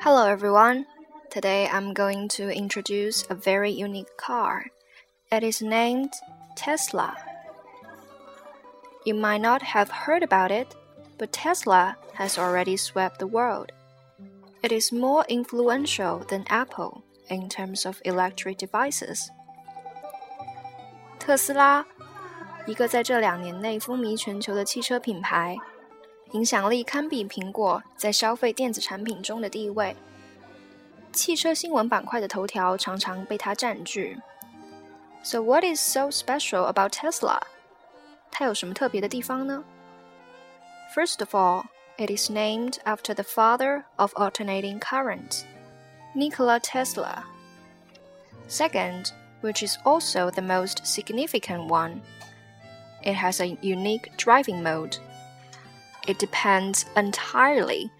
Hello everyone. Today I'm going to introduce a very unique car. It is named Tesla. You might not have heard about it, but Tesla has already swept the world. It is more influential than Apple in terms of electric devices. 特斯拉，一个在这两年内风靡全球的汽车品牌， 影响力堪比苹果在消费电子产品中的地位。汽车新闻板块的头条常常被它占据。So what is so special about Tesla？它有什么特别的地方呢？First of all, it is named after the father of alternating current, Nikola Tesla. Second, which is also the most significant one, it has a unique driving mode. It depends entirely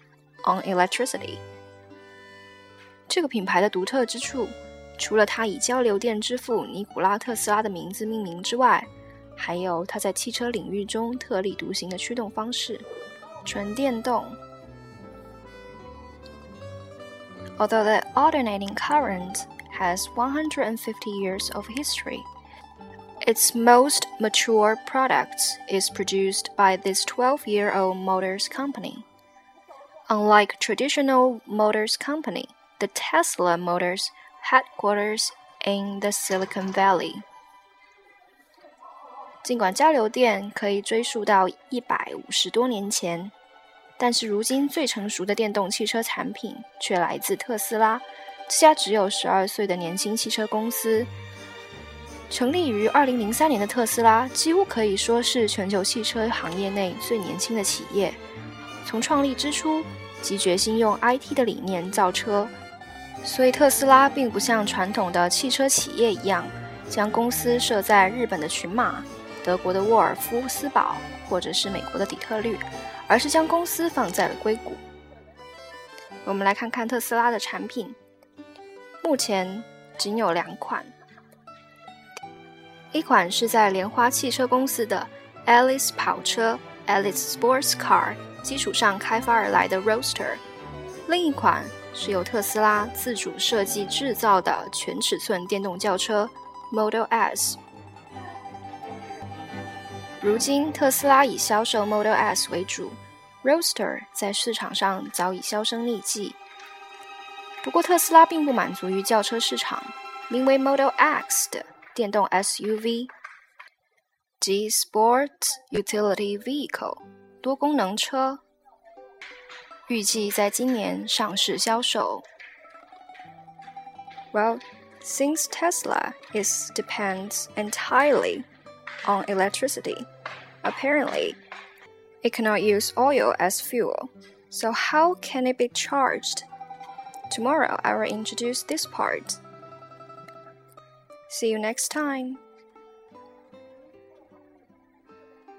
on electricity. 这个品牌的独特之处，除了它以交流电之父尼古拉特斯拉的名字命名之外，还有它在汽车领域中特立独行的驱动方式——纯电动。Although the alternating current has 150 years of history, its most mature product is produced by this 12-year-old motors company. Unlike traditional motors company, the Tesla Motors headquarters in the Silicon Valley。尽管交流电可以追溯到一百五十多年前，但是如今最成熟的电动汽车产品却来自特斯拉这家只有十二岁的年轻汽车公司。 成立于二零零三年的特斯拉，几乎可以说是全球汽车行业内最年轻的企业。从创立之初即决心用 IT 的理念造车。所以，特斯拉并不像传统的汽车企业一样，将公司设在日本的群马、德国的沃尔夫斯堡，或者是美国的底特律，而是将公司放在了硅谷。我们来看看特斯拉的产品，目前仅有两款，一款是在莲花汽车公司的 Alice 跑车 Alice Sports Car 基础上开发而来的 Roadster，另一款。是由特斯拉自主设计制造的全尺寸电动轿车 Model S。如今，特斯拉以销售 Model S 为主，Roadster 在市场上早已销声匿迹。不过，特斯拉并不满足于轿车市场，名为 Model X 的电动 SUV，即 Sport Utility Vehicle 多功能车。预计在今年上市销售。Well, since Tesla is depends entirely on electricity, apparently it cannot use oil as fuel. So how can it be charged? Tomorrow I will introduce this part. See you next time.